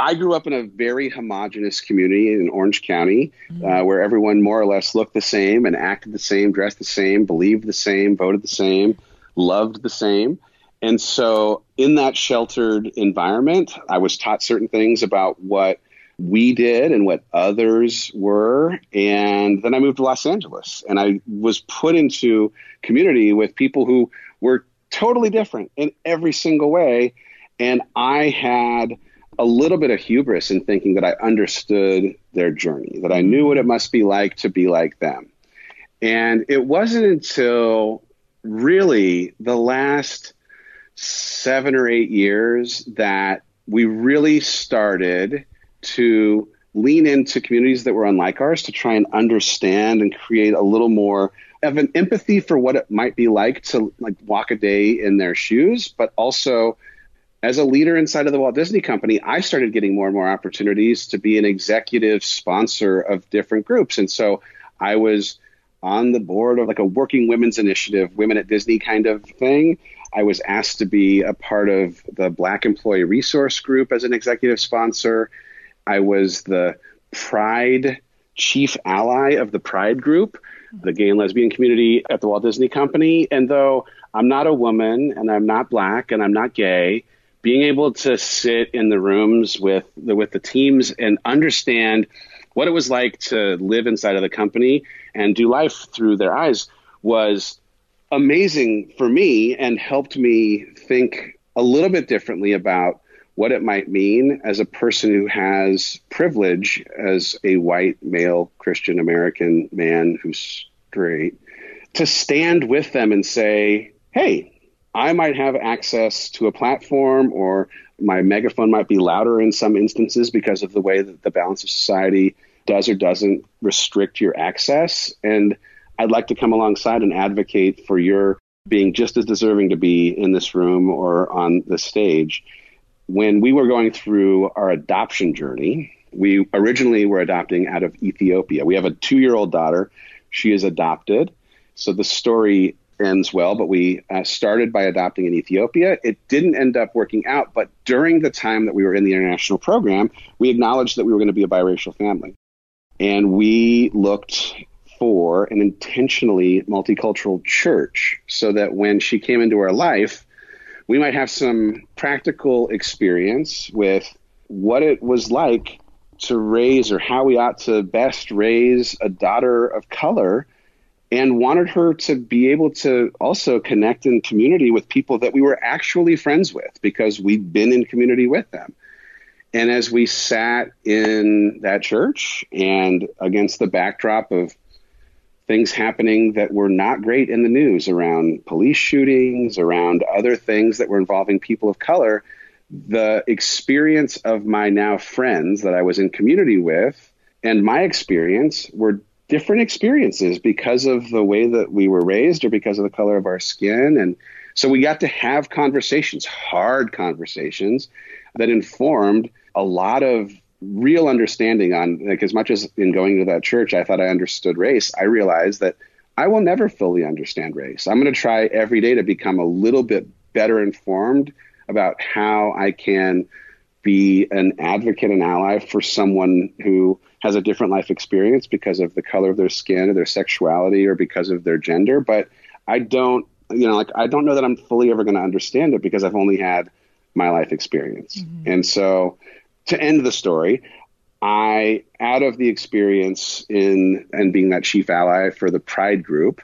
[SPEAKER 2] I grew up in a very homogenous community in Orange County mm-hmm. uh, where everyone more or less looked the same and acted the same, dressed the same, believed the same, voted the same, loved the same. And so, in that sheltered environment, I was taught certain things about what we did and what others were. And then I moved to Los Angeles and I was put into community with people who were totally different in every single way. And I had a little bit of hubris in thinking that I understood their journey, that I knew what it must be like to be like them. And it wasn't until really the last seven or eight years that we really started to lean into communities that were unlike ours to try and understand and create a little more of an empathy for what it might be like to like walk a day in their shoes, but also as a leader inside of the Walt Disney Company, I started getting more and more opportunities to be an executive sponsor of different groups. And so I was on the board of like a working women's initiative, Women at Disney kind of thing. I was asked to be a part of the Black Employee Resource Group as an executive sponsor. I was the Pride chief ally of the Pride Group, the gay and lesbian community at the Walt Disney Company. And though I'm not a woman and I'm not black and I'm not gay, being able to sit in the rooms with the with the teams and understand what it was like to live inside of the company and do life through their eyes was amazing for me and helped me think a little bit differently about what it might mean as a person who has privilege as a white male Christian American man who's straight to stand with them and say, hey, I might have access to a platform or my megaphone might be louder in some instances because of the way that the balance of society does or doesn't restrict your access. And I'd like to come alongside and advocate for your being just as deserving to be in this room or on the stage. When we were going through our adoption journey, we originally were adopting out of Ethiopia. We have a two year old daughter. She is adopted. So the story ends well, but we uh, started by adopting in Ethiopia. It didn't end up working out, but during the time that we were in the international program, we acknowledged that we were going to be a biracial family. And we looked for an intentionally multicultural church so that when she came into our life, we might have some practical experience with what it was like to raise or how we ought to best raise a daughter of color and wanted her to be able to also connect in community with people that we were actually friends with because we'd been in community with them. And as we sat in that church and against the backdrop of things happening that were not great in the news around police shootings, around other things that were involving people of color, the experience of my now friends that I was in community with and my experience were different experiences because of the way that we were raised or because of the color of our skin. And so we got to have conversations, hard conversations that informed a lot of real understanding on like as much as in going to that church I thought I understood race, I realized that I will never fully understand race. I'm going to try every day to become a little bit better informed about how I can be an advocate and ally for someone who has a different life experience because of the color of their skin or their sexuality or because of their gender. But I don't, you know, like I don't know that I'm fully ever going to understand it because I've only had my life experience. Mm-hmm. And so to end the story, I, out of the experience in and being that chief ally for the Pride group,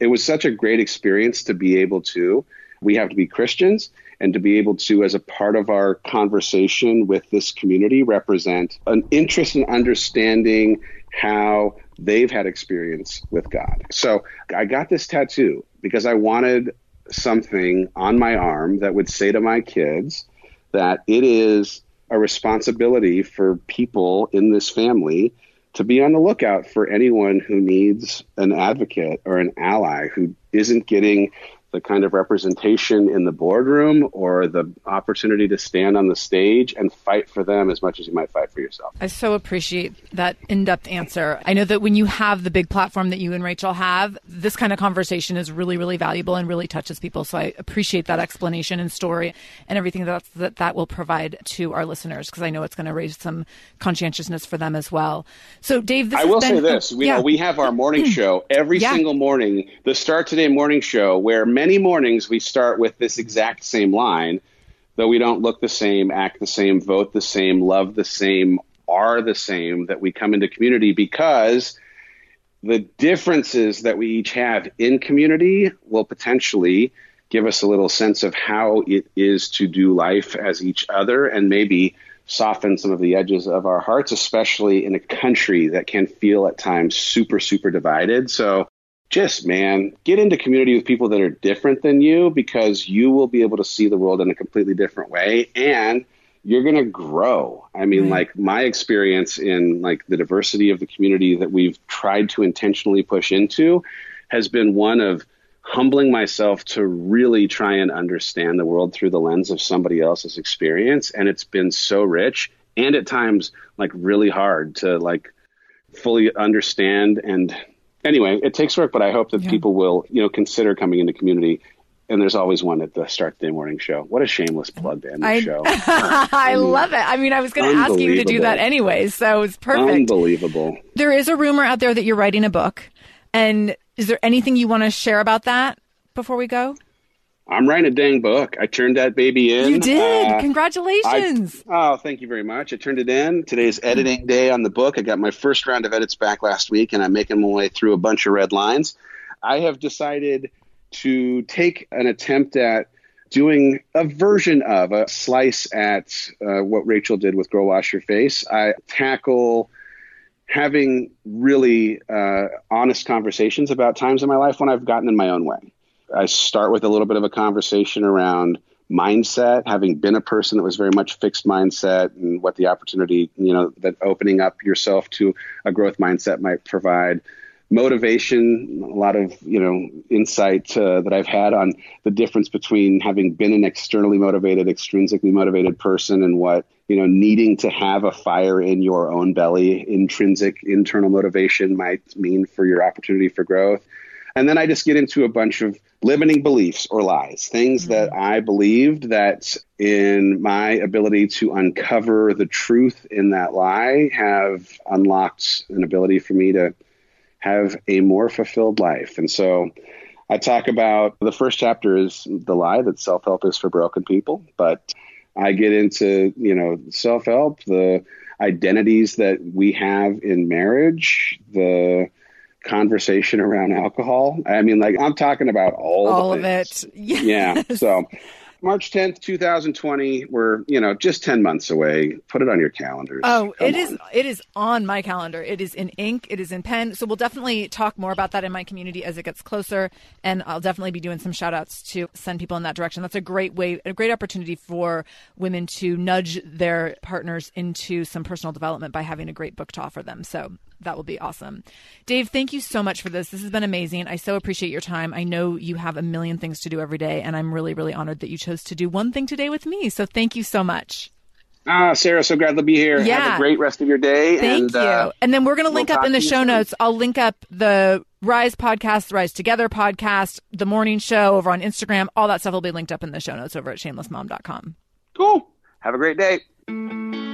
[SPEAKER 2] it was such a great experience to be able to. We have to be Christians and to be able to, as a part of our conversation with this community, represent an interest in understanding how they've had experience with God. So I got this tattoo because I wanted something on my arm that would say to my kids that it is a responsibility for people in this family to be on the lookout for anyone who needs an advocate or an ally who isn't getting the kind of representation in the boardroom or the opportunity to stand on the stage and fight for them as much as you might fight for yourself.
[SPEAKER 1] I so appreciate that in depth answer. I know that when you have the big platform that you and Rachel have, this kind of conversation is really, really valuable and really touches people. So I appreciate that explanation and story and everything that that, that will provide to our listeners because I know it's going to raise some conscientiousness for them as well. So, Dave,
[SPEAKER 2] I will been, say this: we, yeah. we have our morning [CLEARS THROAT] show every yeah. single morning, the Start Today morning show, where many many mornings we start with this exact same line, though we don't look the same, act the same, vote the same, love the same, are the same that we come into community because the differences that we each have in community will potentially give us a little sense of how it is to do life as each other and maybe soften some of the edges of our hearts, especially in a country that can feel at times super, super divided. So just, man, get into community with people that are different than you because you will be able to see the world in a completely different way and you're going to grow. I mean, right. like my experience in like the diversity of the community that we've tried to intentionally push into has been one of humbling myself to really try and understand the world through the lens of somebody else's experience and it's been so rich and at times like really hard to like fully understand and anyway it takes work but i hope that yeah. people will you know consider coming into community and there's always one at the start of the morning show. What a shameless plug to end the
[SPEAKER 1] I,
[SPEAKER 2] show. [LAUGHS]
[SPEAKER 1] I mm. love it. I mean, I was going to ask you to do that anyway, so it's perfect.
[SPEAKER 2] Unbelievable.
[SPEAKER 1] There is a rumor out there that you're writing a book, and is there anything you want to share about that before we go?
[SPEAKER 2] I'm writing a dang book. I turned that baby in.
[SPEAKER 1] You did. Uh, Congratulations.
[SPEAKER 2] I, oh, thank you very much. I turned it in. Today's editing day on the book. I got my first round of edits back last week, and I'm making my way through a bunch of red lines. I have decided to take an attempt at doing a version of a slice at uh, what Rachel did with Girl Wash Your Face. I tackle having really uh, honest conversations about times in my life when I've gotten in my own way. I start with a little bit of a conversation around mindset, having been a person that was very much fixed mindset and what the opportunity, you know, that opening up yourself to a growth mindset might provide. Motivation, a lot of you know insight uh, that I've had on the difference between having been an externally motivated, extrinsically motivated person, and what you know, needing to have a fire in your own belly, intrinsic internal motivation might mean for your opportunity for growth. And then I just get into a bunch of limiting beliefs or lies, things mm-hmm. that I believed that in my ability to uncover the truth in that lie have unlocked an ability for me to have a more fulfilled life. And so I talk about the first chapter is the lie that self help is for broken people, but I get into, you know, self help, the identities that we have in marriage, the conversation around alcohol. I mean, like, I'm talking about all,
[SPEAKER 1] all of it. [LAUGHS]
[SPEAKER 2] Yes. Yeah. So March 10th, 2020. We're, you know, just 10 months away. Put it on your calendars.
[SPEAKER 1] Oh, Come it on. is. it is on my calendar. It is in ink, it is in pen. So we'll definitely talk more about that in my community as it gets closer and I'll definitely be doing some shout outs to send people in that direction. That's a great way a great opportunity for women to nudge their partners into some personal development by having a great book to offer them. So that will be awesome. Dave, thank you so much for this. This has been amazing. I so appreciate your time. I know you have a million things to do every day, and I'm really, really honored that you chose to do one thing today with me. So thank you so much.
[SPEAKER 2] Ah, Sarah, so glad to be here.
[SPEAKER 1] Yeah.
[SPEAKER 2] Have a great rest of your day.
[SPEAKER 1] Thank
[SPEAKER 2] and,
[SPEAKER 1] you.
[SPEAKER 2] Uh,
[SPEAKER 1] and then we're going to
[SPEAKER 2] we'll
[SPEAKER 1] link up in the show notes. I'll link up the Rise podcast, the Rise Together podcast, the morning show over on Instagram. All that stuff will be linked up in the show notes over at shamelessmom.com.
[SPEAKER 2] Cool. Have a great day.